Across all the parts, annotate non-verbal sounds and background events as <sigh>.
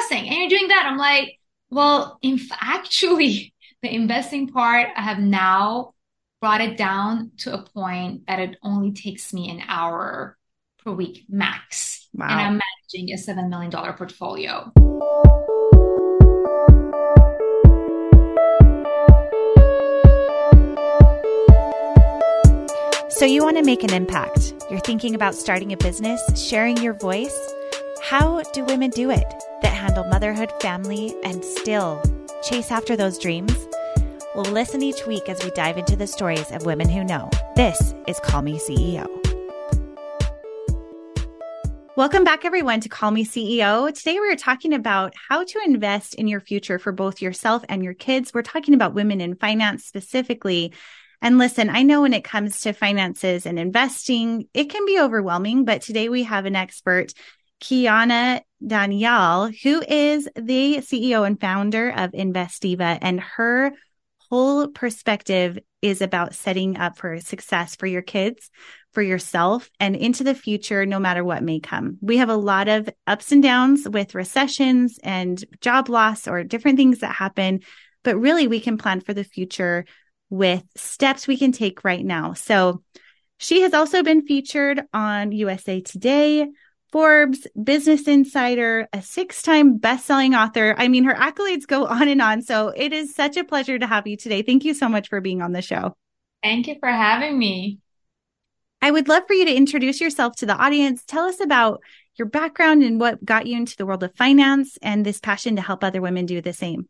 investing and you're doing that. I'm like, well, in actually, the investing part, I have now brought it down to a point that it only takes me an hour per week max. Wow. And I'm managing a $7 million portfolio. So, you want to make an impact. You're thinking about starting a business, sharing your voice. How do women do it that handle motherhood, family, and still chase after those dreams? We'll listen each week as we dive into the stories of women who know. This is Call Me CEO. Welcome back, everyone, to Call Me CEO. Today, we're talking about how to invest in your future for both yourself and your kids. We're talking about women in finance specifically. And listen, I know when it comes to finances and investing, it can be overwhelming, but today we have an expert, Kiana Danial, who is the CEO and founder of Invest Diva, and her whole perspective is about setting up for success for your kids, for yourself, and into the future, no matter what may come. We have a lot of ups and downs with recessions and job loss or different things that happen, but really we can plan for the future with steps we can take right now. So she has also been featured on USA Today, Forbes, Business Insider, a six time best-selling author. I mean, her accolades go on and on. So it is such a pleasure to have you today. Thank you so much for being on the show. Thank you for having me. I would love for you to introduce yourself to the audience. Tell us about your background and what got you into the world of finance and this passion to help other women do the same.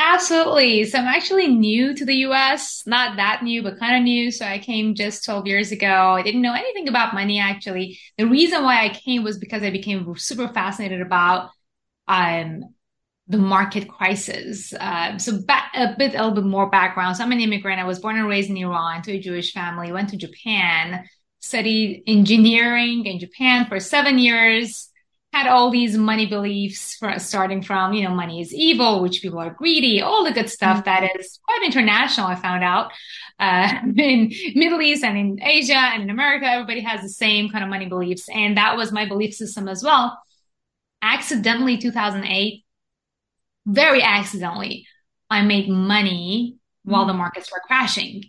Absolutely. So I'm actually new to the US, not that new, but kind of new. So I came just 12 years ago. I didn't know anything about money actually. The reason why I came was because I became super fascinated about um, the market crisis. Uh, so ba- a bit, a little bit more background. So I'm an immigrant. I was born and raised in Iran to a Jewish family, went to Japan, studied engineering in Japan for seven years had all these money beliefs for, starting from, you know, money is evil, which people are greedy, all the good stuff that mm-hmm. is quite international. I found out, uh, <laughs> in Middle East and in Asia and in America, everybody has the same kind of money beliefs. And that was my belief system as well. Accidentally, 2008, very accidentally, I made money while the mm-hmm. markets were crashing.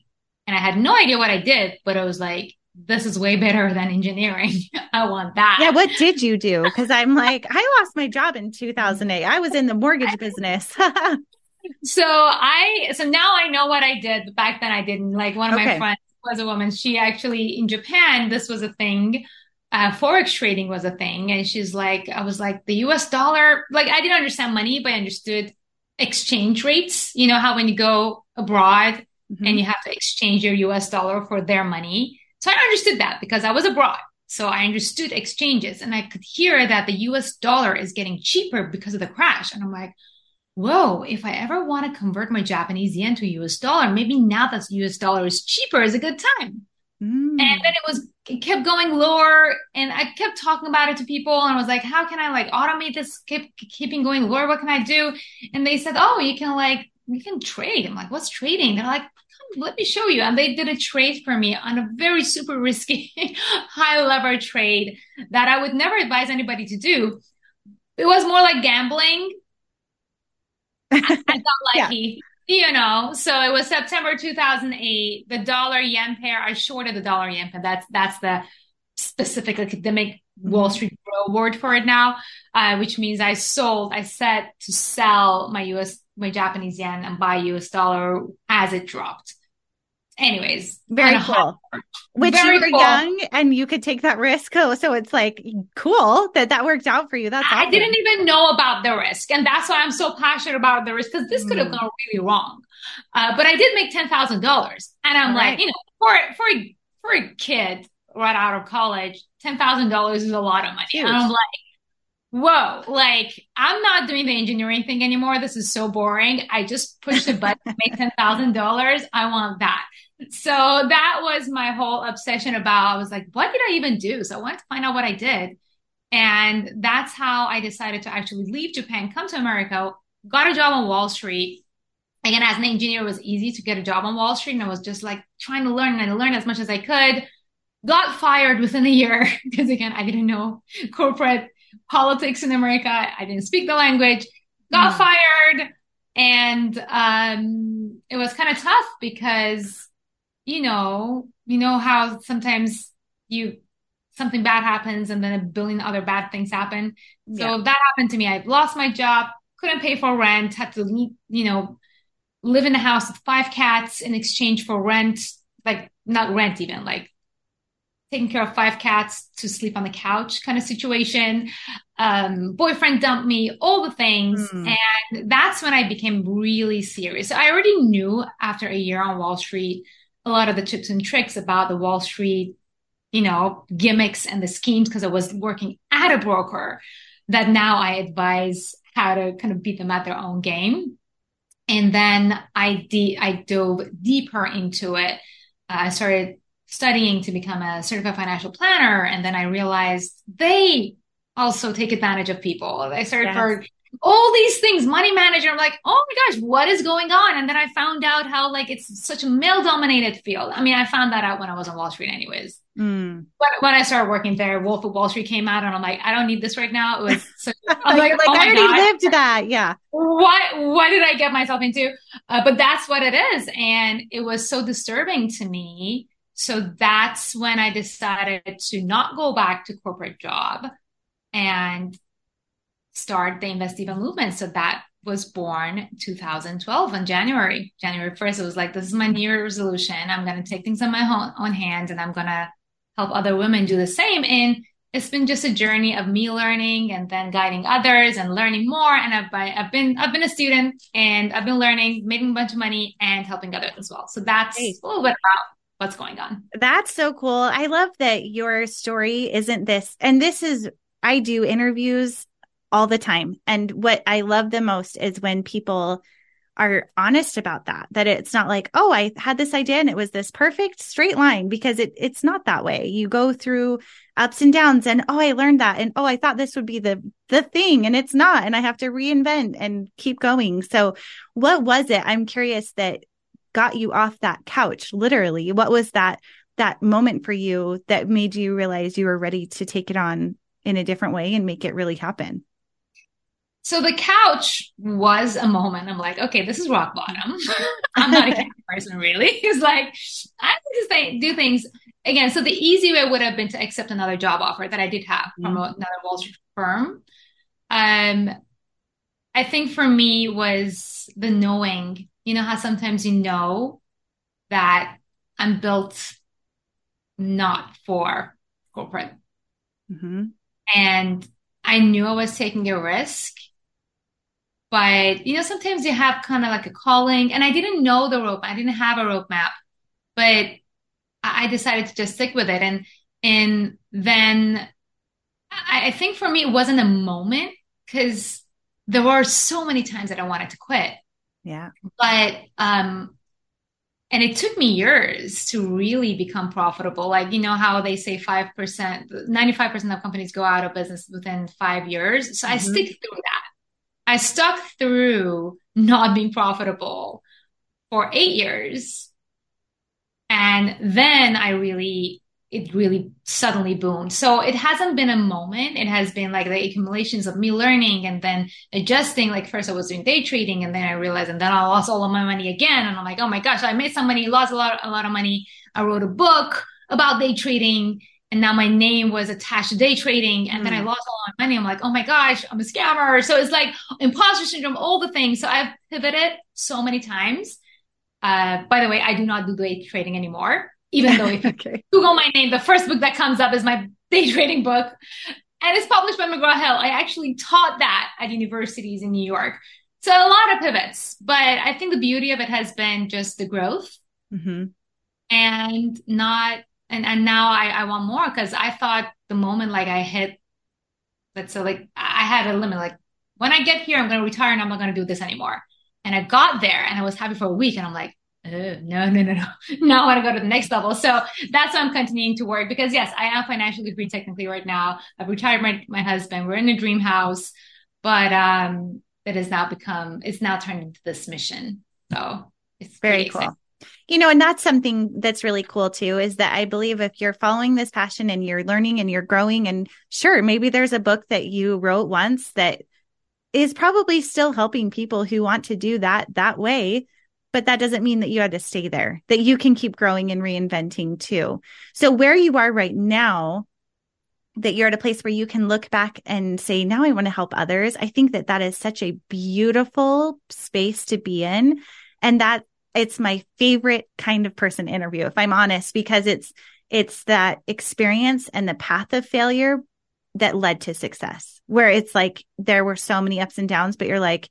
And I had no idea what I did, but I was like, this is way better than engineering. <laughs> I want that. Yeah. What did you do? Because I'm like, I lost my job in 2008. I was in the mortgage business. <laughs> so I, so now I know what I did. But back then I didn't. Like one of okay. my friends was a woman. She actually in Japan, this was a thing. Uh, forex trading was a thing. And she's like, I was like, the US dollar, like I didn't understand money, but I understood exchange rates. You know how when you go abroad mm-hmm. and you have to exchange your US dollar for their money so I understood that because I was abroad. So I understood exchanges and I could hear that the US dollar is getting cheaper because of the crash. And I'm like, whoa, if I ever want to convert my Japanese yen to US dollar, maybe now that US dollar is cheaper is a good time. Mm. And then it was, it kept going lower and I kept talking about it to people and I was like, how can I like automate this, keep keeping going lower? What can I do? And they said, oh, you can like, you can trade. I'm like, what's trading? They're like, let me show you. And they did a trade for me on a very super risky, <laughs> high lever trade that I would never advise anybody to do. It was more like gambling. I, I <laughs> got lucky. Yeah. You know, so it was September 2008. The dollar yen pair, I shorted the dollar yen pair. That's that's the specific academic Wall mm-hmm. Street word for it now, uh, which means I sold, I set to sell my US, my Japanese yen and buy US dollar as it dropped anyways, very cool. Which very you were cool. young and you could take that risk. Oh, so it's like cool that that worked out for you. That's I didn't even know about the risk, and that's why I'm so passionate about the risk because this could have mm. gone really wrong. Uh, but I did make ten thousand dollars, and I'm All like, right. you know, for for a, for a kid right out of college, ten thousand dollars is a lot of money. Huge. And I'm like, whoa, like I'm not doing the engineering thing anymore. This is so boring. I just pushed the button, to make ten thousand dollars. I want that so that was my whole obsession about, I was like, what did I even do? So I wanted to find out what I did. And that's how I decided to actually leave Japan, come to America, got a job on Wall Street. Again, as an engineer, it was easy to get a job on Wall Street. And I was just like trying to learn and learn as much as I could. Got fired within a year <laughs> because again, I didn't know corporate politics in America. I didn't speak the language, got mm. fired. And um, it was kind of tough because, you know, you know how sometimes you something bad happens and then a billion other bad things happen. So yeah. that happened to me. I lost my job, couldn't pay for rent, had to, you know, live in a house with five cats in exchange for rent, like not rent even, like taking care of five cats to sleep on the couch kind of situation. Um, boyfriend dumped me, all the things. Mm. And that's when I became really serious. So I already knew after a year on Wall Street, a lot of the tips and tricks about the Wall Street, you know, gimmicks and the schemes because I was working at a broker that now I advise how to kind of beat them at their own game. And then I de- I dove deeper into it. I started studying to become a certified financial planner. And then I realized they also take advantage of people. I started yes. for all these things, money manager. I'm like, oh my gosh, what is going on? And then I found out how like it's such a male dominated field. I mean, I found that out when I was on Wall Street anyways. Mm. But when I started working there, Wolf of Wall Street came out and I'm like, I don't need this right now. It was <laughs> such, I'm like, like oh I already God. lived that. Yeah. What, what did I get myself into? Uh, but that's what it is. And it was so disturbing to me so that's when I decided to not go back to corporate job and start the Invest Diva movement. So that was born 2012 on January. January 1st, it was like, this is my New Year resolution. I'm going to take things on my own hand and I'm going to help other women do the same. And it's been just a journey of me learning and then guiding others and learning more. And I've, I've been, I've been a student and I've been learning, making a bunch of money and helping others as well. So that's a little bit about what's going on. That's so cool. I love that your story isn't this, and this is, I do interviews all the time. And what I love the most is when people are honest about that, that it's not like, oh, I had this idea and it was this perfect straight line because it, it's not that way. You go through ups and downs and, oh, I learned that. And, oh, I thought this would be the, the thing and it's not. And I have to reinvent and keep going. So what was it? I'm curious that got you off that couch literally what was that that moment for you that made you realize you were ready to take it on in a different way and make it really happen so the couch was a moment i'm like okay this is rock bottom <laughs> i'm not a <laughs> couch person really <laughs> it's like i just do things again so the easy way would have been to accept another job offer that i did have from mm-hmm. another wall street firm um i think for me was the knowing you know how sometimes you know that I'm built not for corporate. Mm-hmm. And I knew I was taking a risk. But, you know, sometimes you have kind of like a calling, and I didn't know the rope. I didn't have a roadmap, but I decided to just stick with it. And, and then I think for me, it wasn't a moment because there were so many times that I wanted to quit. Yeah. But um and it took me years to really become profitable. Like, you know how they say 5%, 95% of companies go out of business within five years. So mm-hmm. I stick through that. I stuck through not being profitable for eight years. And then I really it really suddenly boomed. So it hasn't been a moment. It has been like the accumulations of me learning and then adjusting. Like first I was doing day trading and then I realized and then I lost all of my money again. And I'm like, oh my gosh, I made some money, lost a lot, a lot of money. I wrote a book about day trading and now my name was attached to day trading and mm. then I mm. lost all my money. I'm like, oh my gosh, I'm a scammer. So it's like imposter syndrome, all the things. So I've pivoted so many times. Uh, by the way, I do not do day trading anymore even though if <laughs> okay. you Google my name, the first book that comes up is my <laughs> day trading book. And it's published by McGraw Hill. I actually taught that at universities in New York. So a lot of pivots, but I think the beauty of it has been just the growth mm-hmm. and not, and, and now I, I want more because I thought the moment like I hit, let's say like I had a limit, like when I get here, I'm going to retire and I'm not going to do this anymore. And I got there and I was happy for a week and I'm like, no, <laughs> no, no, no. Now I want to go to the next level. So that's why I'm continuing to work because yes, I am financially free technically right now. I've retired my, my husband. We're in a dream house, but um, it has now become, it's now turned into this mission. So it's very cool. Exciting. You know, and that's something that's really cool too is that I believe if you're following this passion and you're learning and you're growing, and sure, maybe there's a book that you wrote once that is probably still helping people who want to do that that way. But that doesn't mean that you had to stay there, that you can keep growing and reinventing too. So, where you are right now, that you're at a place where you can look back and say, now I want to help others. I think that that is such a beautiful space to be in. And that it's my favorite kind of person interview, if I'm honest, because it's, it's that experience and the path of failure that led to success where it's like there were so many ups and downs, but you're like,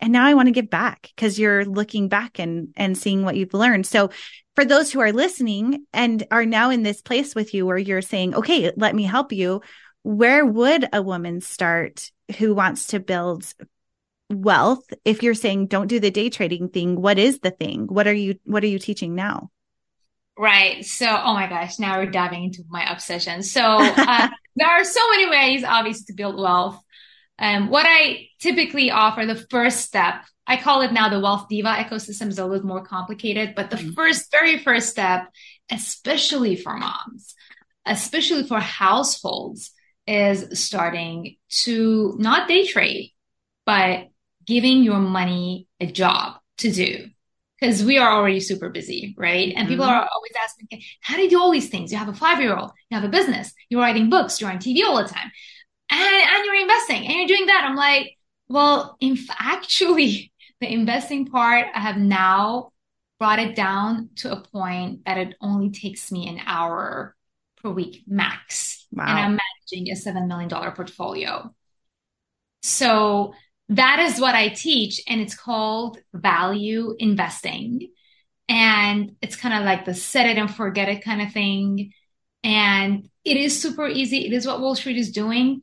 and now I want to give back because you're looking back and, and seeing what you've learned. So for those who are listening and are now in this place with you where you're saying, okay, let me help you. Where would a woman start who wants to build wealth if you're saying don't do the day trading thing what is the thing? What are you what are you teaching now? Right. So oh my gosh now we're diving into my obsession. So <laughs> uh, there are so many ways obviously to build wealth. Um, what i typically offer the first step i call it now the wealth diva ecosystem is a little more complicated but the mm-hmm. first very first step especially for moms especially for households is starting to not day trade but giving your money a job to do because we are already super busy, right? And mm-hmm. people are always asking, how do you do all these things? You have a five year old, you have a business, you're writing books, you're on TV all the time, and, and you're investing and you're doing that. I'm like, well, in actually, <laughs> the investing part, I have now brought it down to a point that it only takes me an hour per week max. Wow. And I'm managing a $7 million portfolio. So that is what I teach, and it's called value investing. And it's kind of like the set it and forget it kind of thing. And it is super easy. It is what Wall Street is doing,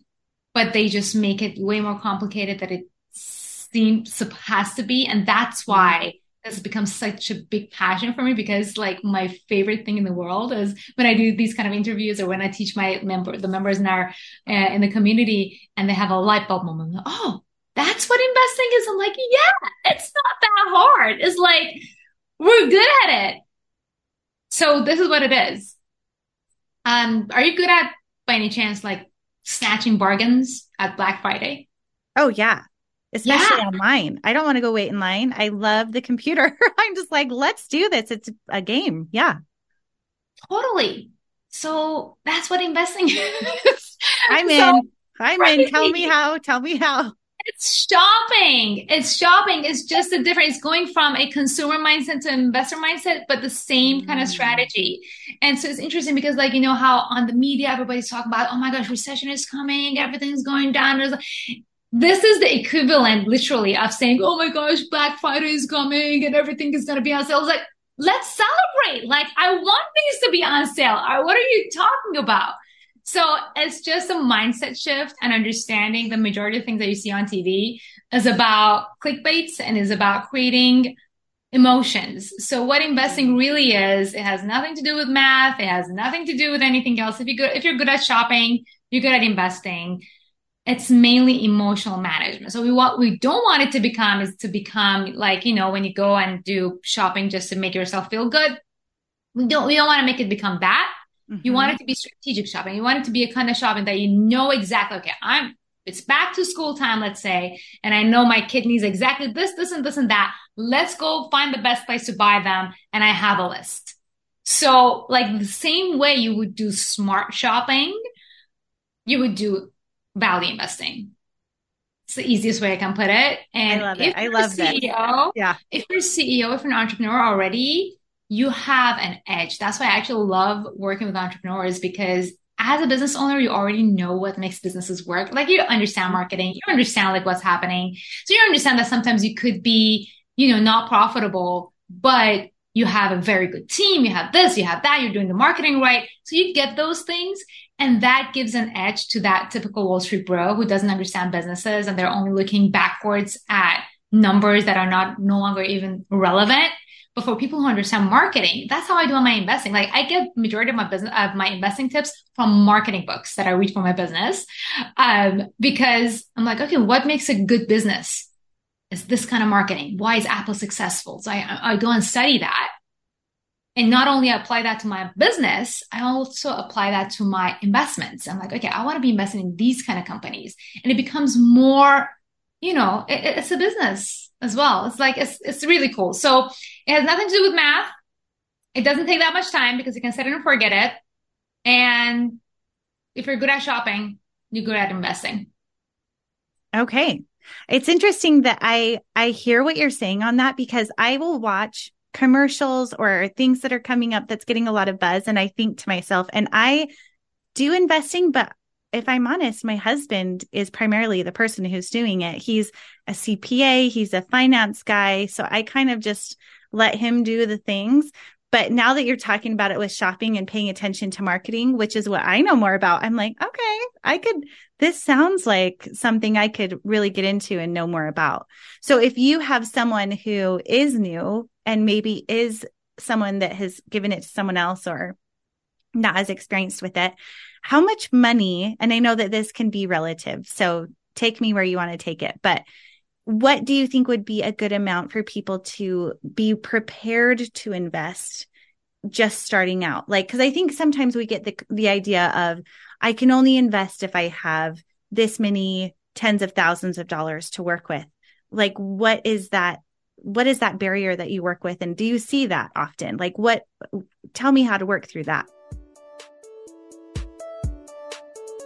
but they just make it way more complicated than it seems has to be. And that's why this has become such a big passion for me because like my favorite thing in the world is when I do these kind of interviews or when I teach my member, the members in our, uh, in the community and they have a light bulb moment. Oh, that's what investing is. I'm like, yeah, it's not that hard. It's like, we're good at it. So this is what it is. Um, are you good at, by any chance, like snatching bargains at Black Friday? Oh yeah. Especially yeah. online. I don't want to go wait in line. I love the computer. <laughs> I'm just like, let's do this. It's a game. Yeah. Totally. So that's what investing <laughs> is. I'm so, in. I'm right. in. Tell me <laughs> how. Tell me how. It's shopping. It's shopping. It's just a different, it's going from a consumer mindset to investor mindset, but the same kind of mm. strategy. And so it's interesting because like, you know, how on the media, everybody's talking about, oh my gosh, recession is coming. Everything's going down. There's this is the equivalent literally of saying, oh my gosh, Black Friday is coming and everything is going to be on sale. It's like, let's celebrate. Like, I want things to be on sale. What are you talking about? So it's just a mindset shift and understanding the majority of things that you see on TV is about clickbaits and is about creating emotions. So what investing mm-hmm. really is, it has nothing to do with math. It has nothing to do with anything else. If you go, if you're good at shopping, you're good at investing. It's mainly emotional management. So we what we don't want it to become is to become like, you know, when you go and do shopping just to make yourself feel good. We don't, we don't want to make it become that Mm-hmm. You want it to be strategic shopping. You want it to be a kind of shopping that you know exactly, okay, I'm, it's back to school time, let's say, and I know my kid needs exactly this, this, and this, and that. Let's go find the best place to buy them. And I have a list. So, like the same way you would do smart shopping, you would do value investing. It's the easiest way I can put it. And I love it. I love CEO, Yeah. If you're a CEO, if you're an entrepreneur already, you have an edge. That's why I actually love working with entrepreneurs because as a business owner, you already know what makes businesses work. Like you understand marketing, you understand like what's happening. So you understand that sometimes you could be, you know, not profitable, but you have a very good team. You have this, you have that, you're doing the marketing right. So you get those things. And that gives an edge to that typical Wall Street bro who doesn't understand businesses and they're only looking backwards at numbers that are not no longer even relevant. But for people who understand marketing, that's how I do my investing. Like I get majority of my business of my investing tips from marketing books that I read for my business. Um, because I'm like, okay, what makes a good business? Is this kind of marketing? Why is Apple successful? So I, I go and study that. and not only apply that to my business, I also apply that to my investments. I'm like, okay, I want to be investing in these kind of companies. And it becomes more, you know, it, it's a business as well. It's like, it's, it's really cool. So it has nothing to do with math. It doesn't take that much time because you can set it and forget it. And if you're good at shopping, you're good at investing. Okay. It's interesting that I I hear what you're saying on that because I will watch commercials or things that are coming up that's getting a lot of buzz and I think to myself and I do investing but if I'm honest my husband is primarily the person who's doing it. He's a CPA, he's a finance guy, so I kind of just let him do the things. But now that you're talking about it with shopping and paying attention to marketing, which is what I know more about, I'm like, okay, I could, this sounds like something I could really get into and know more about. So if you have someone who is new and maybe is someone that has given it to someone else or not as experienced with it, how much money, and I know that this can be relative. So take me where you want to take it, but what do you think would be a good amount for people to be prepared to invest just starting out? Like because i think sometimes we get the the idea of i can only invest if i have this many tens of thousands of dollars to work with. Like what is that what is that barrier that you work with and do you see that often? Like what tell me how to work through that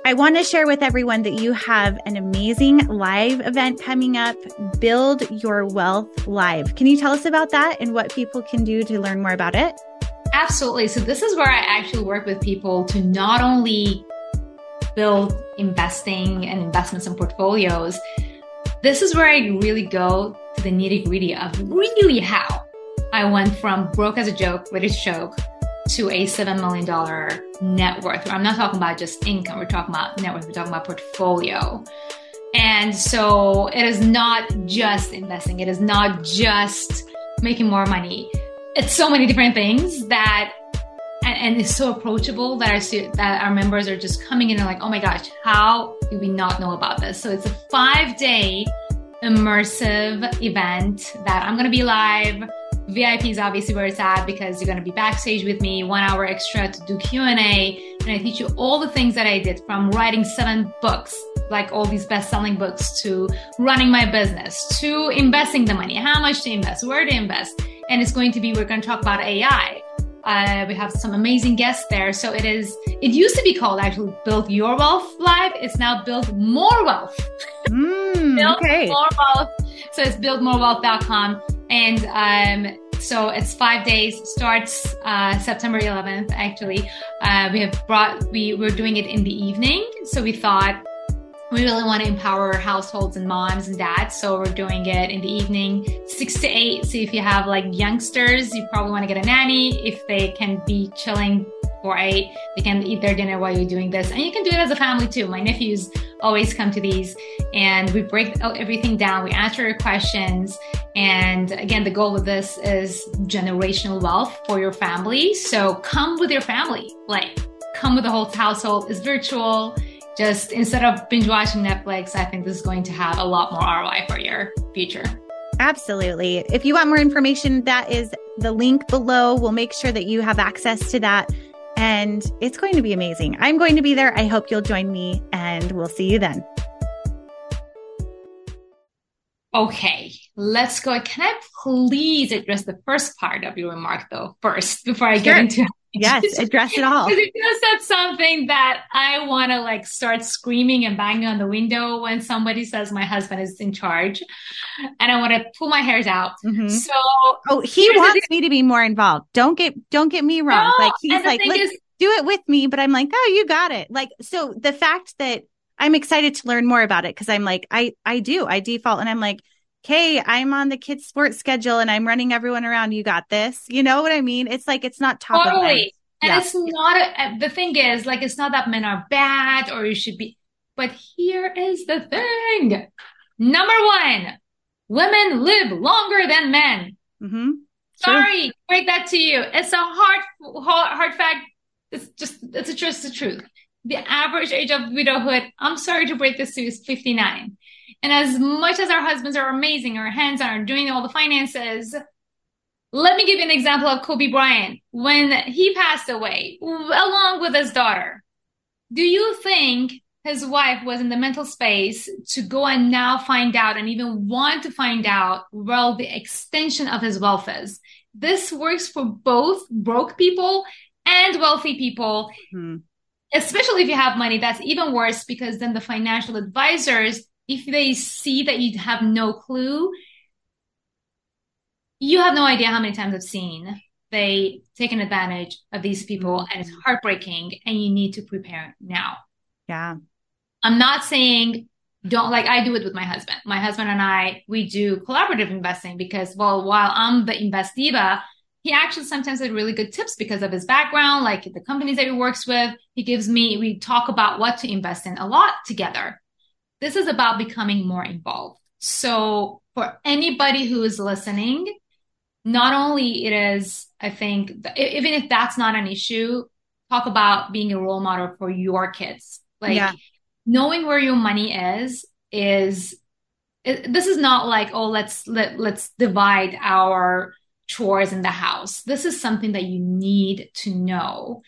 I want to share with everyone that you have an amazing live event coming up, Build Your Wealth Live. Can you tell us about that and what people can do to learn more about it? Absolutely. So, this is where I actually work with people to not only build investing and investments and portfolios, this is where I really go to the nitty gritty of really how I went from broke as a joke, British joke, to a $7 million net worth. I'm not talking about just income, we're talking about net worth, we're talking about portfolio. And so it is not just investing, it is not just making more money. It's so many different things that and, and it's so approachable that our that our members are just coming in and like, oh my gosh, how do we not know about this? So it's a five day immersive event that I'm gonna be live VIP is obviously where it's at because you're going to be backstage with me, one hour extra to do Q&A. And I teach you all the things that I did from writing seven books, like all these best-selling books to running my business, to investing the money, how much to invest, where to invest. And it's going to be, we're going to talk about AI. Uh, we have some amazing guests there. So it is, it used to be called actually Build Your Wealth Live. It's now Build More Wealth. Mm, <laughs> build okay. More Wealth. So it's buildmorewealth.com. And um, so it's five days, starts uh, September 11th, actually. Uh, we have brought, we were doing it in the evening. So we thought we really want to empower households and moms and dads. So we're doing it in the evening, six to eight. So if you have like youngsters, you probably want to get a nanny. If they can be chilling for eight, they can eat their dinner while you're doing this. And you can do it as a family too. My nephews always come to these and we break everything down. We answer your questions. And again, the goal of this is generational wealth for your family. So come with your family, like come with the whole household. It's virtual. Just instead of binge watching Netflix, I think this is going to have a lot more ROI for your future. Absolutely. If you want more information, that is the link below. We'll make sure that you have access to that and it's going to be amazing. I'm going to be there. I hope you'll join me, and we'll see you then. Okay, let's go. Can I please address the first part of your remark, though, first, before I get sure. into Yes, <laughs> address it all. Because you just said something that I want to like start screaming and banging on the window when somebody says my husband is in charge, and I want to pull my hairs out. Mm-hmm. So, oh, he wants me to be more involved. Don't get don't get me wrong. No, like he's like, let's is, do it with me, but I'm like, oh, you got it. Like, so the fact that I'm excited to learn more about it because I'm like, I I do I default, and I'm like hey, I'm on the kids' sports schedule and I'm running everyone around. You got this. You know what I mean? It's like it's not top totally. of mind. And yeah. it's not a, the thing is like it's not that men are bad or you should be. But here is the thing. Number one, women live longer than men. Mm-hmm. Sorry, break that to you. It's a hard, hard, hard fact. It's just, it's just the truth. The average age of widowhood, I'm sorry to break this to you, is 59. And as much as our husbands are amazing, our hands are doing all the finances, Let me give you an example of Kobe Bryant. When he passed away, along with his daughter, do you think his wife was in the mental space to go and now find out and even want to find out well the extension of his wealth is? This works for both broke people and wealthy people. Mm-hmm. Especially if you have money, that's even worse because then the financial advisors, if they see that you have no clue, you have no idea how many times I've seen they taken advantage of these people mm-hmm. and it's heartbreaking and you need to prepare now. Yeah. I'm not saying don't like I do it with my husband. My husband and I, we do collaborative investing because well, while I'm the Invest Diva, he actually sometimes had really good tips because of his background, like the companies that he works with. He gives me, we talk about what to invest in a lot together. This is about becoming more involved. So for anybody who is listening, not only it is, I think, even if that's not an issue, talk about being a role model for your kids. Like yeah. knowing where your money is is it, this is not like oh let's let let's divide our chores in the house. This is something that you need to know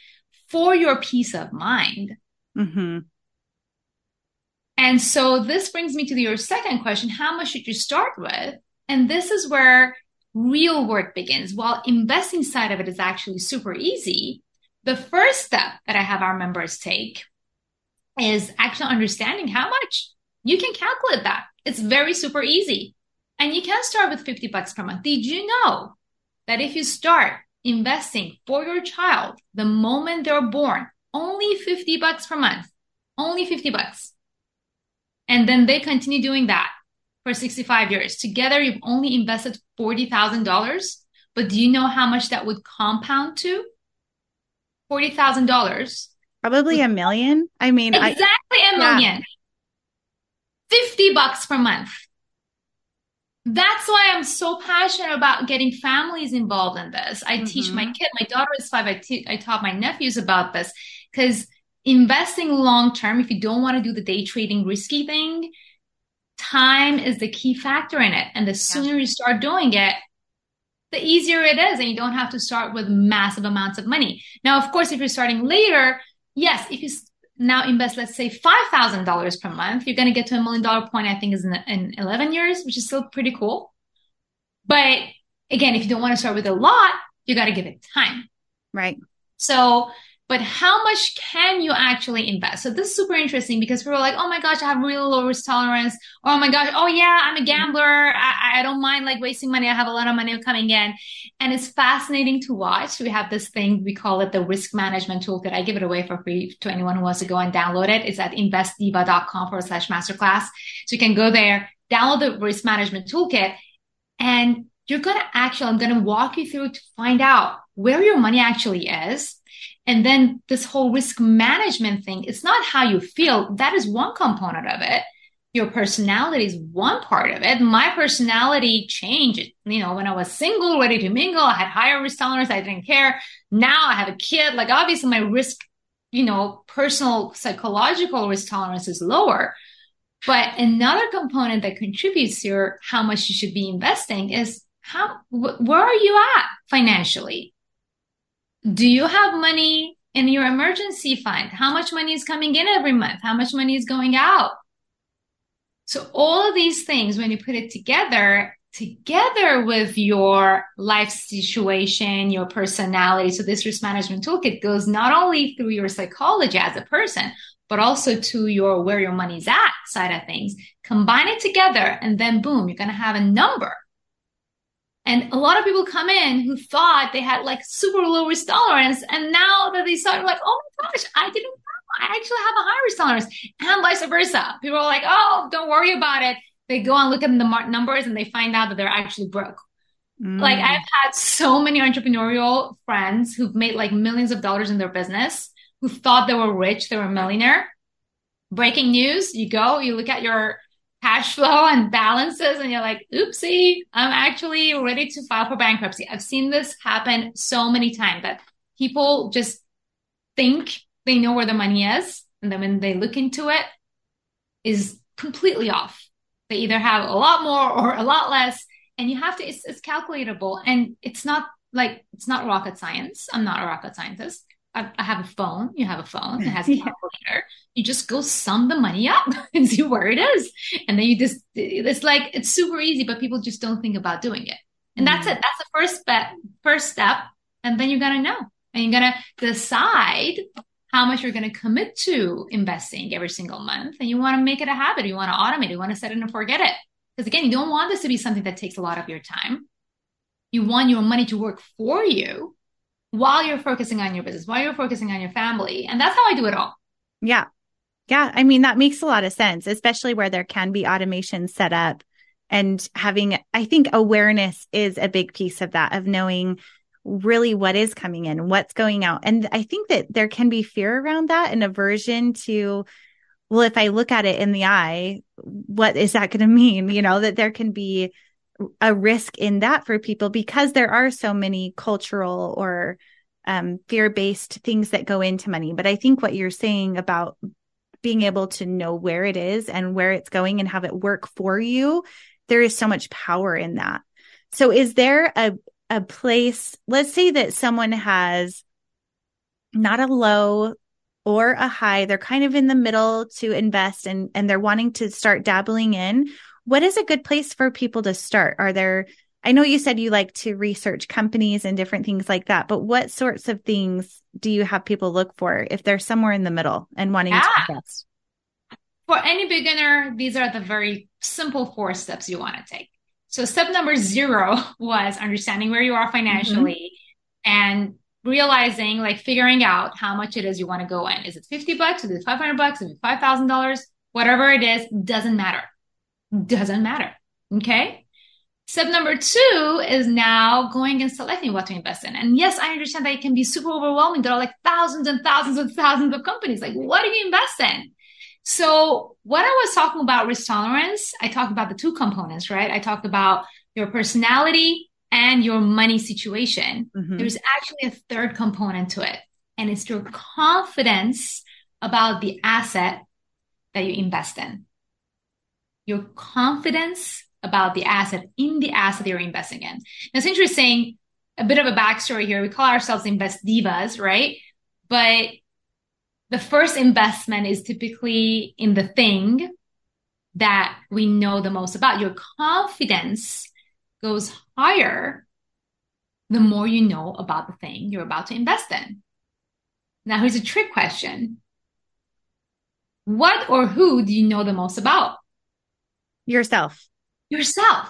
for your peace of mind. Mm-hmm. And so this brings me to your second question: How much should you start with? And this is where real work begins. While investing side of it is actually super easy, the first step that I have our members take is actually understanding how much you can calculate that. It's very super easy. And you can start with 50 bucks per month. Did you know that if you start investing for your child the moment they're born, only 50 bucks per month, only 50 bucks. And then they continue doing that for 65 years. Together, you've only invested $40,000. But do you know how much that would compound to? $40,000. Probably a million. I mean, exactly I, a million. Yeah. 50 bucks per month. That's why I'm so passionate about getting families involved in this. I mm-hmm. teach my kid, my daughter is five. I, te- I taught my nephews about this because investing long term, if you don't want to do the day trading risky thing, time is the key factor in it. And the sooner yeah. you start doing it, the easier it is. And you don't have to start with massive amounts of money. Now, of course, if you're starting later, yes, if you now invest, let's say $5,000 per month, you're going to get to a million dollar point, I think is in, in 11 years, which is still pretty cool. But again, if you don't want to start with a lot, you got to give it time. Right. So but how much can you actually invest? So this is super interesting because people are like, oh my gosh, I have really low risk tolerance. Oh my gosh, oh yeah, I'm a gambler. I, I don't mind like wasting money. I have a lot of money coming in. And it's fascinating to watch. We have this thing, we call it the risk management toolkit. I give it away for free to anyone who wants to go and download it. It's at investdiva.com forward slash masterclass. So you can go there, download the risk management toolkit and you're going to actually, I'm going to walk you through to find out where your money actually is and then this whole risk management thing, it's not how you feel. That is one component of it. Your personality is one part of it. My personality changed. You know, when I was single, ready to mingle, I had higher risk tolerance. I didn't care. Now I have a kid. Like obviously my risk, you know, personal psychological risk tolerance is lower. But another component that contributes to how much you should be investing is how, wh- where are you at financially? Do you have money in your emergency fund? How much money is coming in every month? How much money is going out? So all of these things, when you put it together, together with your life situation, your personality. So this risk management toolkit goes not only through your psychology as a person, but also to your where your money's at side of things. Combine it together and then boom, you're going to have a number and a lot of people come in who thought they had like super low risk tolerance. And now that they start like, oh my gosh, I didn't know. I actually have a high risk tolerance and vice versa. People are like, oh, don't worry about it. They go and look at the numbers and they find out that they're actually broke. Mm. Like I've had so many entrepreneurial friends who've made like millions of dollars in their business who thought they were rich. They were a millionaire. Breaking news. You go, you look at your cash flow <laughs> and balances and you're like, oopsie, I'm actually ready to file for bankruptcy. I've seen this happen so many times that people just think they know where the money is. And then when they look into it is completely off. They either have a lot more <laughs> or a lot less. and you have to, it's, it's calculatable and it's not like, it's not rocket science. I'm not a rocket scientist. I, I have a phone. You have a phone. It has <laughs> a calculator. You just go sum the money up <laughs> and see where it is. And then you just, it's like, it's super easy, but people just don't think about doing it. And that's mm. it. That's the first step, first step. And then you're gonna know and you're going to decide how much you're going to commit to investing every single month. And you want to make it a habit. You want to automate it. You want to set it and forget it. Because again, you don't want this to be something that takes a lot of your time. You want your money to work for you while you're focusing on your business, while you're focusing on your family. And that's how I do it all. Yeah. Yeah. I mean, that makes a lot of sense, especially where there can be automation set up and having, I think awareness is a big piece of that, of knowing really what is coming in, what's going out. And I think that there can be fear around that and aversion to, well, if I look at it in the eye, what is that going <laughs> to mean? You know, that there can be a risk in that for people because there are so many cultural or um, fear based things that go into money. But I think what you're saying about being able to know where it is and where it's going and have it work for you, there is so much power in that. So is there a, a place, let's say that someone has not a low or a high, they're kind of in the middle to invest and, and they're wanting to start dabbling in what is a good place for people to start? Are there, I know you said you like to research companies and different things like that, but what sorts of things do you have people look for if they're somewhere in the middle and wanting yeah. to invest? For any beginner, these are the very simple four steps you want to take. So step number zero <laughs> was understanding where you are financially mm-hmm. and realizing, like figuring out how much it is you want to go in. Is it 50 bucks? Is it 500 bucks? Is it $5,000? Whatever it is, doesn't matter doesn't matter. Okay. Step number two is now going and selecting what to invest in. And yes, I understand that it can be super overwhelming. There are like thousands and thousands and thousands of companies. Like, what do you invest in? So what I was talking about risk tolerance, I talked about the two components, right? I talked about your personality and your money situation. Mm-hmm. There's actually a third component to it, and it's your confidence about the asset that you invest in your confidence about the asset in the asset you're investing in. Now, it's interesting, a bit of a backstory here. We call ourselves invest divas, right? But the first investment is typically in the thing that we know the most about. Your confidence goes higher the more you know about the thing you're about to invest in. Now, here's a trick question. What or who do you know the most about? Yourself. Yourself.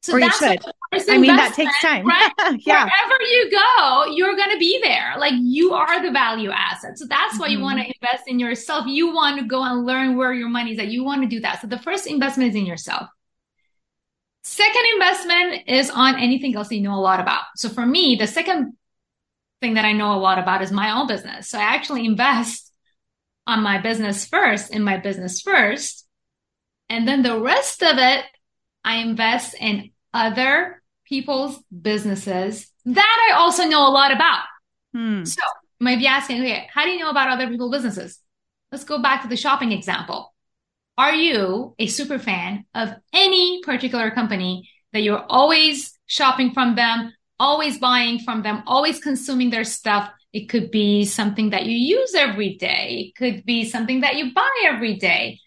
So or you should. I mean, that takes time. Right? <laughs> yeah. Wherever you go, you're going to be there. Like you are the value asset. So that's why mm-hmm. you want to invest in yourself. You want to go and learn where your money is at. You want to do that. So the first investment is in yourself. Second investment is on anything else that you know a lot about. So for me, the second thing that I know a lot about is my own business. So I actually invest on my business first, in my business first and then the rest of it, I invest in other people's businesses that I also know a lot about. Hmm. So you might be asking, okay, how do you know about other people's businesses? Let's go back to the shopping example. Are you a super fan of any particular company that you're always shopping from them, always buying from them, always consuming their stuff? It could be something that you use every day. It could be something that you buy every day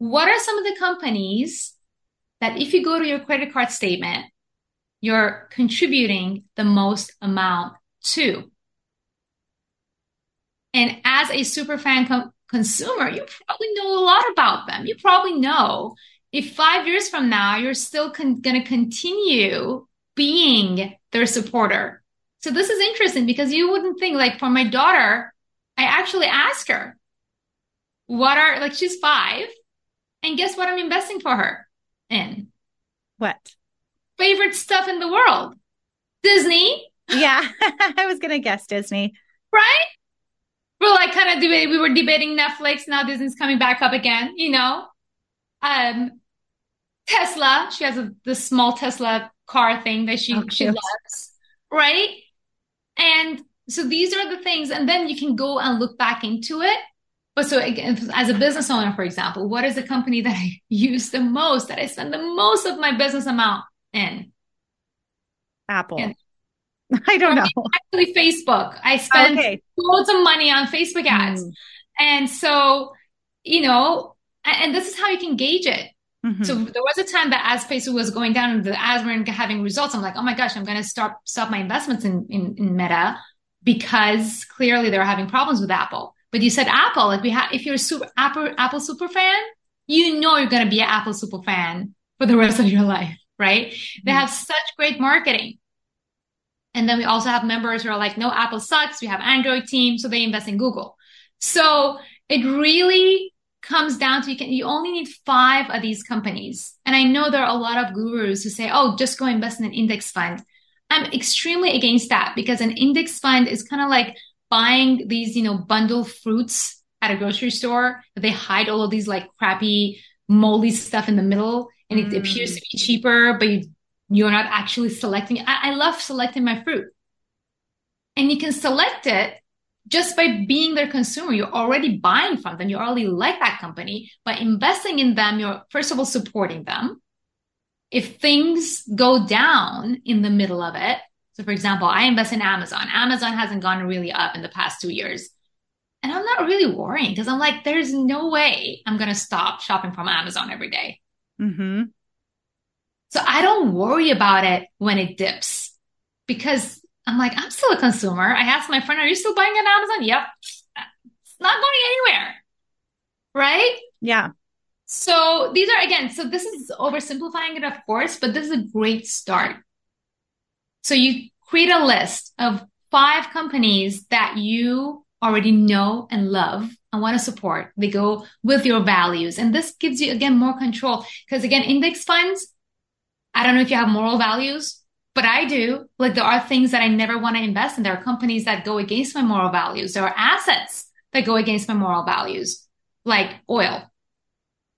what are some of the companies that if you go to your credit card statement, you're contributing the most amount to? And as a super fan com- consumer, you probably know a lot about them. You probably know if five years from now, you're still con- going to continue being their supporter. So this is interesting because you wouldn't think like for my daughter, I actually ask her, what are like, she's five and guess what I'm investing for her in? What? Favorite stuff in the world. Disney. Yeah. <laughs> I was going to guess Disney. Right? We're like kind of debating, we were debating Netflix. Now Disney's coming back up again, you know? Um, Tesla. She has a, the small Tesla car thing that she, oh, she loves. Right? And so these are the things. And then you can go and look back into it but so again, as a business owner, for example, what is the company that I <laughs> use the most, that I spend the most of my business amount in? Apple. And <laughs> I don't know. <laughs> Actually, Facebook. I spend okay. loads of money on Facebook ads. Mm. And so, you know, and this is how you can gauge it. Mm-hmm. So there was a time that as Facebook was going down and the ads weren't having results, I'm like, oh my gosh, I'm going to stop stop my investments in, in, in Meta because clearly they're having problems with Apple. But you said Apple, like we have, if you're a super Apple Apple super fan, you know you're going to be an Apple super fan for the rest of your life, right? Mm-hmm. They have such great marketing. And then we also have members who are like, no, Apple sucks. We have Android team, so they invest in Google. So it really comes down to you can you only need five of these companies. And I know there are a lot of gurus who say, oh, just go invest in an index fund. I'm extremely against that because an index fund is kind of like buying these, you know, bundle fruits at a grocery store. They hide all of these like crappy moldy stuff in the middle and it mm. appears to be cheaper, but you, you're not actually selecting. I, I love selecting my fruit. And you can select it just by being their consumer, you're already buying from them. You already like that company. By investing in them, you're first of all supporting them. If things go down in the middle of it, so for example, I invest in Amazon. Amazon hasn't gone really up in the past two years. And I'm not really worrying because I'm like, there's no way I'm going to stop shopping from Amazon every day. Mm-hmm. So I don't worry about it when it dips because I'm like, I'm still a consumer. I asked my friend, are you still buying on Amazon? Yep. It's not going anywhere. Right? Yeah. So these are again, so this is oversimplifying it, of course, but this is a great start. So you create a list of five companies that you already know and love and want to support. They go with your values. And this gives you again more control. Because again, index funds, I don't know if you have moral values, but I do. Like there are things that I never want to invest in. There are companies that go against my moral values. There are assets that go against my moral values, like oil.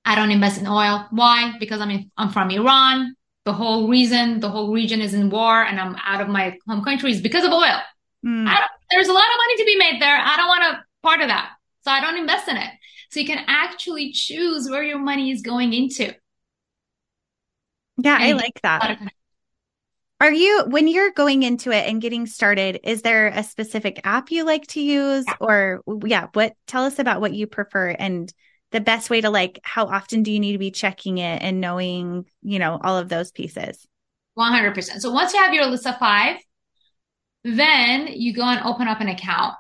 I don't invest in oil. Why? Because I'm in, I'm from Iran. The whole reason the whole region is in war and I'm out of my home country is because of oil. Mm. there's a lot of money to be made there. I don't want a part of that. So I don't invest in it. So you can actually choose where your money is going into. Yeah, and I like that. Are you, when you're going into it and getting started, is there a specific app you like to use? Yeah. Or, yeah, what, tell us about what you prefer and the best way to like, how often do you need to be checking it and knowing, you know, all of those pieces? 100%. So once you have your list of five, then you go and open up an account.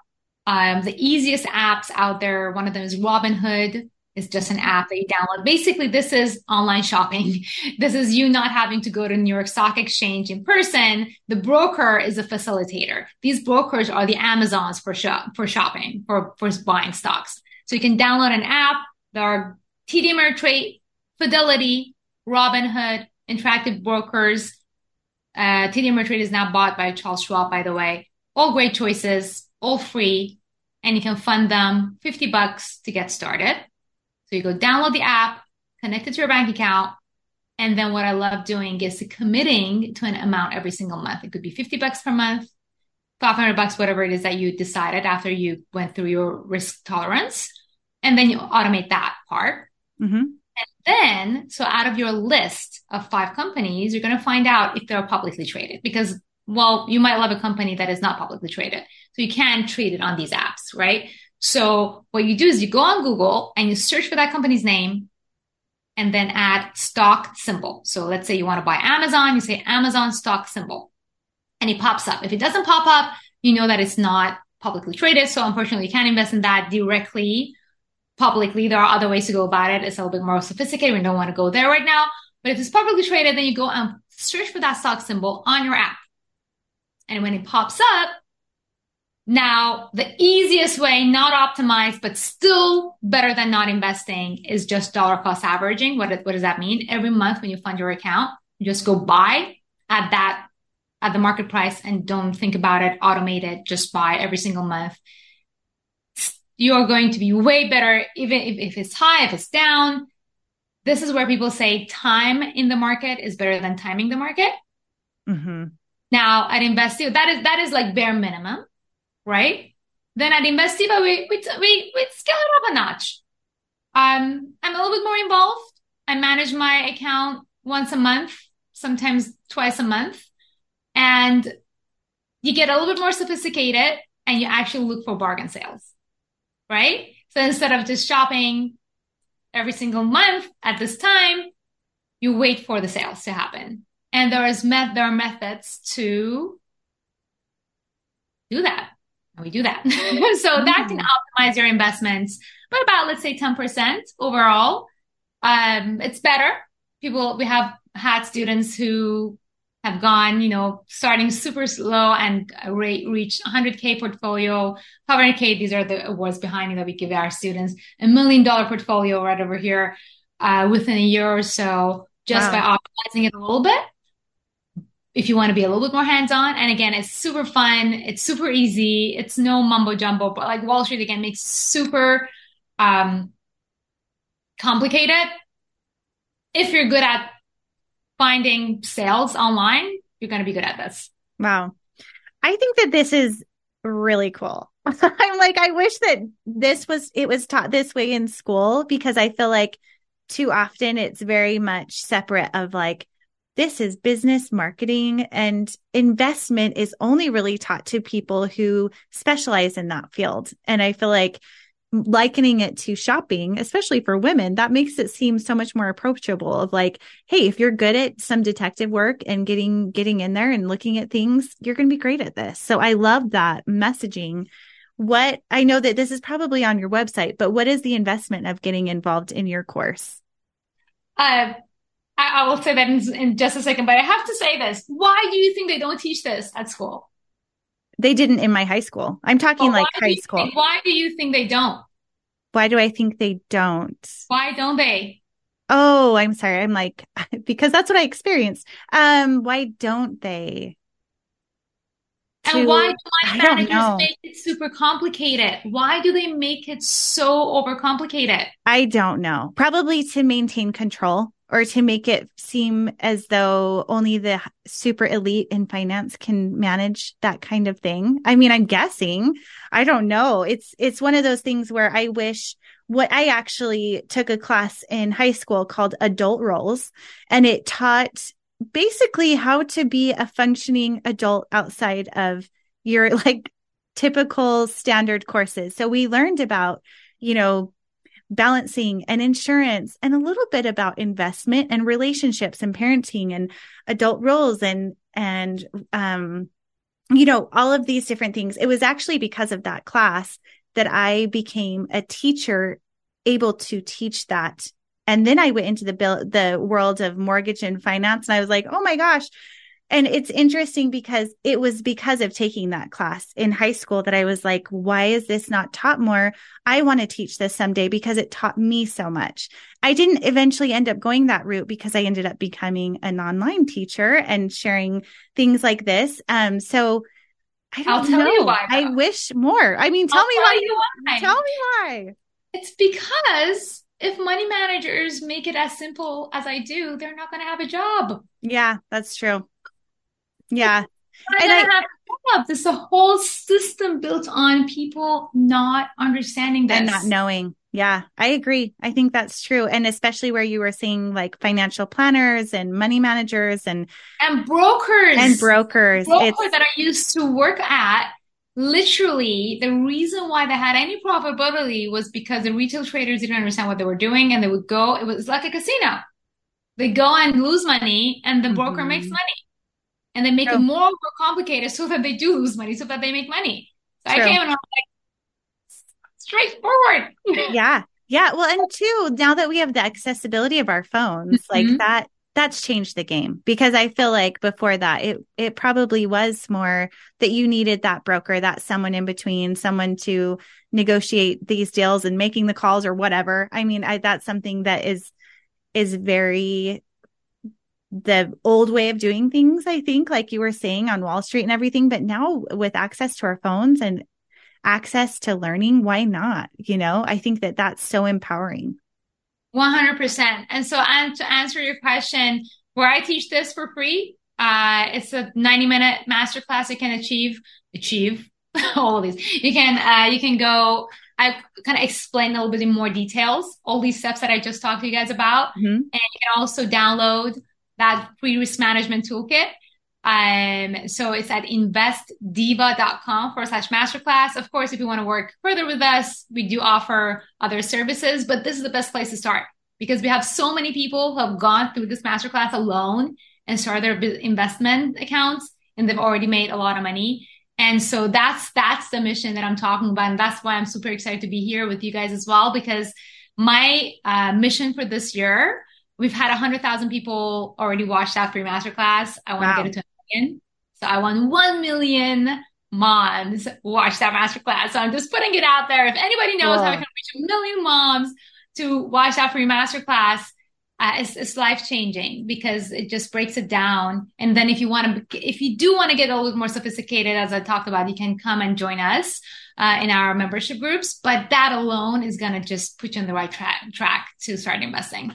Um, the easiest apps out there, one of them is Robinhood. It's just an app that you download. Basically, this is online shopping. <laughs> This is you not having to go to New York Stock Exchange in person. The broker is a facilitator. These brokers are the Amazons for shop, for shopping, for, for buying stocks. So you can download an app. There are TD Ameritrade, Fidelity, Robinhood, Interactive Brokers. Uh, TD Ameritrade is now bought by Charles Schwab, by the way. All great choices, all free, and you can fund them 50 bucks to get started. So you go download the app, connect it to your bank account. And then what I love doing is committing to an amount every single month. It could be 50 bucks per month, 500 bucks, whatever it is that you decided after you went through your risk tolerance. And then you automate that part. Mm-hmm. And then, so out of your list of five companies, you're going to find out if they're publicly traded because, well, you might love a company that is not publicly traded. So you can trade it on these apps, right? So what you do is you go on Google and you search for that company's name and then add stock symbol. So let's say you want to buy Amazon, you say Amazon stock symbol and it pops up. If it doesn't pop up, you know that it's not publicly traded. So unfortunately, you can't invest in that directly publicly. There are other ways to go about it. It's a little bit more sophisticated. We don't want to go there right now. But if it's publicly traded, then you go and search for that stock symbol on your app. And when it pops up, now, the easiest way, not optimized, but still better than not investing is just dollar cost averaging. What, what does that mean? Every month when you fund your account, you just go buy at that, at the market price and don't think about it, automate it, just buy every single month. You're going to be way better, even if, if it's high, if it's down. This is where people say time in the market is better than timing the market. Mm-hmm. Now at Invest Diva, that is, that is like bare minimum right? Then at Invest Diva, we, we, we, we scale it up a notch. Um, I'm a little bit more involved. I manage my account once a month, sometimes twice a month. And you get a little bit more sophisticated and you actually look for bargain sales, right? So instead of just shopping every single month at this time, you wait for the sales to happen. And there is met, there are methods to do that. And we do that. <laughs> so mm. that can mm. optimize your investments by about, let's say 10% overall. Um, it's better. People, we have had students who have gone, you know, starting super slow and rate reach 100k portfolio, 500k. These are the awards behind it that we give our students. A million dollar portfolio right over here uh, within a year or so, just wow. by optimizing it a little bit. If you want to be a little bit more hands on, and again, it's super fun. It's super easy. It's no mumbo jumbo, but like Wall Street again makes super um, complicated. If you're good at finding sales online, you're going to be good at this. Wow. I think that this is really cool. <laughs> I'm like, I wish that this was, it was taught this way in school because I feel like too often it's very much separate of like, this is business marketing and investment is only really taught to people who specialize in that field. And I feel like likening it to shopping, especially for women, that makes it seem so much more approachable of like, hey, if you're good at some detective work and getting getting in there and looking at things, you're going to be great at this. So I love that messaging. What I know that this is probably on your website, but what is the investment of getting involved in your course? Uh, I, I will say that in, in just a second, but I have to say this. Why do you think they don't teach this at school? They didn't in my high school. I'm talking like high school. Think, why do you think they don't? Why do I think they don't? Why don't they? Oh, I'm sorry. I'm like <laughs> because that's what I experienced. Um, why don't they? And to, why do money managers make it super complicated? Why do they make it so overcomplicated? I don't know. Probably to maintain control or to make it seem as though only the super elite in finance can manage that kind of thing. I mean, I'm guessing. I don't know. It's it's one of those things where I wish what I actually took a class in high school called adult roles and it taught basically how to be a functioning adult outside of your <laughs> like typical standard courses. So we learned about, you know, balancing and insurance and a little bit about investment and relationships and parenting and adult roles and and um you know all of these different things. It was actually because of that class that i became a teacher able to teach that. And then i went into the bill the world of mortgage and finance and i was like oh my gosh and it's interesting because it was because of taking that class in high school that I was like, why is this not taught more? I want to teach this someday because it taught me so much. I didn't eventually end up going that route because I ended up becoming an online teacher and sharing things like this. Um, so I don't know. Why, I wish more. I mean, tell I'll me tell why you why. tell me why. It's because if money managers make it as simple as I do, they're not going to have a job. Yeah, that's true. Yeah. And I have There's a whole system built on people not understanding that and not knowing. Yeah, I agree. I think that's true. And especially where you were seeing like financial planners and money managers and and brokers and brokers, brokers that are used to work at literally the reason why they had any profitability was because the retail traders didn't understand what they were doing and they would go, it was like a casino. They go and lose money and the broker mm-hmm. makes money and they make True. it more complicated so that they do lose money, so that they make money. So True. I came and I was like, straightforward. <laughs> yeah. Yeah. Well, and two, now that we have the accessibility of our phones, mm-hmm. like that, that's changed the game because I feel like before that, it, it probably was more that you needed that broker, that someone in between, someone to negotiate these deals and making the calls or whatever. I mean, I, that's something that is, is very the old way of doing things, I think, like you were saying on Wall Street and everything. But now with access to our phones and access to learning, why not? You know, I think that that's so empowering. 100%. And so and to answer your question, where I teach this for free, uh, it's a 90 minute masterclass you can achieve, achieve <laughs> all of these. You can, uh, you can go, I kind of explain a little bit in more details, all these steps that I just talked to you guys about. Mm-hmm. And you can also download that free risk management toolkit. Um, so it's at investdiva.com forward slash masterclass. Of course, if you want to work further with us, we do offer other services, but this is the best place to start because we have so many people who have gone through this masterclass alone and started their investment accounts and they've already made a lot of money. And so that's, that's the mission that I'm talking about. And that's why I'm super excited to be here with you guys as well, because my uh, mission for this year, we've had 100,000 people already watch that free masterclass. I want wow. to get it to a million. So I want 1 million moms watch that masterclass. So I'm just putting it out there. If anybody knows how I can reach a million moms to watch that free masterclass, uh, it's, it's life changing because it just breaks it down. And then if you want to, if you do want to get a little more sophisticated, as I talked about, you can come and join us uh, in our membership groups. But that alone is going to just put you on the right track track to start investing.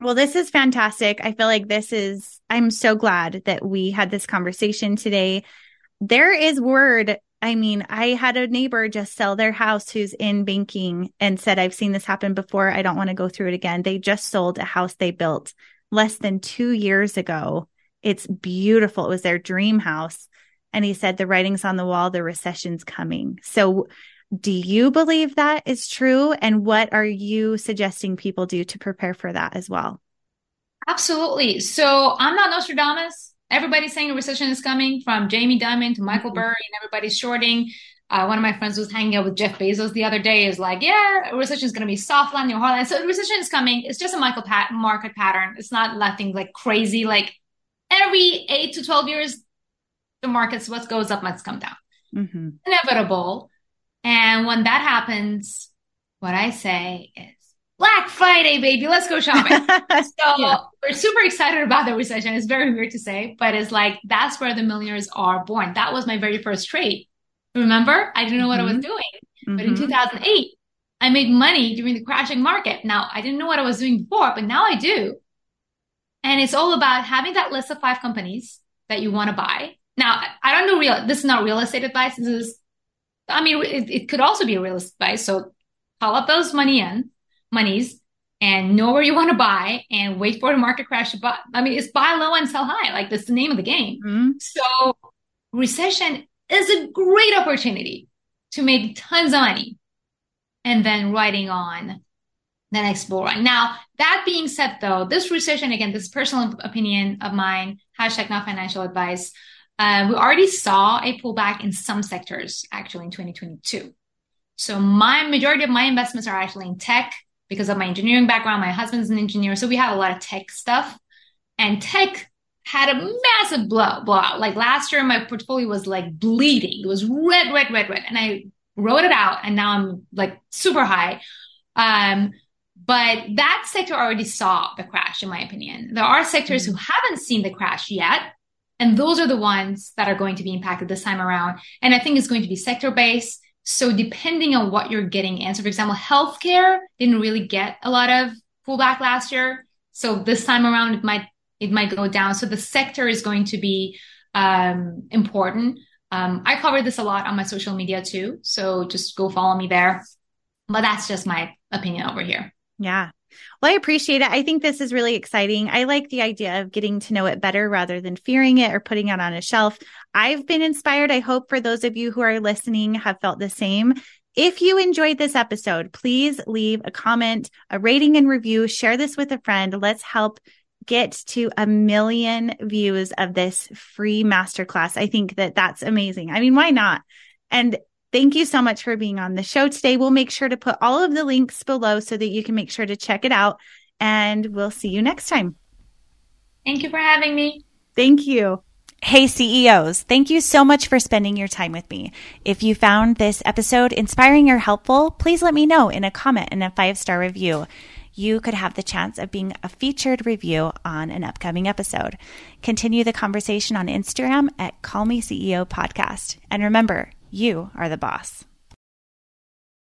Well, this is fantastic. I feel like this is, I'm so glad that we had this conversation today. There is word I mean, I had a neighbor just sell their house who's in banking and said, I've seen this happen before. I don't want to go through it again. They just sold a house they built less than two years ago. It's beautiful. It was their dream house. And he said, the writing's on the wall, the recession's coming. So do you believe that is true? And what are you suggesting people do to prepare for that as well? Absolutely. So I'm not Nostradamus everybody's saying a recession is coming from Jamie Dimon to Michael mm-hmm. Burry and everybody's shorting. Uh, one of my friends was hanging out with Jeff Bezos the other day is like, yeah, a recession is going to be soft landing or hard landing. So a recession is coming. It's just a Michael Pat- market pattern. It's not nothing like crazy. Like every eight to 12 years, the markets, what goes up must come down. Mm-hmm. Inevitable. And when that happens, what I say is Black Friday, baby. Let's go shopping. <laughs> so yeah. we're super excited about the recession. It's very weird to say, but it's like that's where the millionaires are born. That was my very first trade. Remember? I didn't know what mm-hmm. I was mm-hmm. doing. Mm-hmm. But in mm-hmm. 2008, I made money during the crashing market. Now, I didn't know what I was doing before, but now I do. And it's all about having that list of five companies that you want to buy. Now, I don't know real, this is not real estate advice. This is, I mean, it, it could also be a real estate advice. So call up those money in monies and know where you want to buy and wait for the market crash to buy. I mean, it's buy low and sell high. Like that's the name of the game. Mm-hmm. So recession is a great opportunity to make tons of money and then riding on the next bull run. Now, that being said, though, this recession, again, this personal opinion of mine, hashtag not financial advice, uh, we already saw a pullback in some sectors actually in 2022. So my majority of my investments are actually in tech, because of my engineering background. My husband's an engineer. So we have a lot of tech stuff and tech had a massive blow, blowout. Like last year, my portfolio was like bleeding. It was red, red, red, red. And I wrote it out and now I'm like super high. Um, but that sector already saw the crash, in my opinion. There are sectors mm-hmm. who haven't seen the crash yet. And those are the ones that are going to be impacted this time around. And I think it's going to be sector based. So depending on what you're getting in, so for example, healthcare didn't really get a lot of pullback last year. So this time around, it might it might go down. So the sector is going to be um, important. Um, I cover this a lot on my social media too. So just go follow me there. But that's just my opinion over here. Yeah. Well, I appreciate it. I think this is really exciting. I like the idea of getting to know it better rather than fearing it or putting it on a shelf. I've been inspired. I hope for those of you who are listening have felt the same. If you enjoyed this episode, please leave a comment, a rating and review, share this with a friend. Let's help get to a million views of this free masterclass. I think that that's amazing. I mean, why not? And Thank you so much for being on the show today. We'll make sure to put all of the links below so that you can make sure to check it out. And we'll see you next time. Thank you for having me. Thank you. Hey, CEOs, thank you so much for spending your time with me. If you found this episode inspiring or helpful, please let me know in a comment and a five star review. You could have the chance of being a featured review on an upcoming episode. Continue the conversation on Instagram at Call Me CEO Podcast. And remember, you are the boss.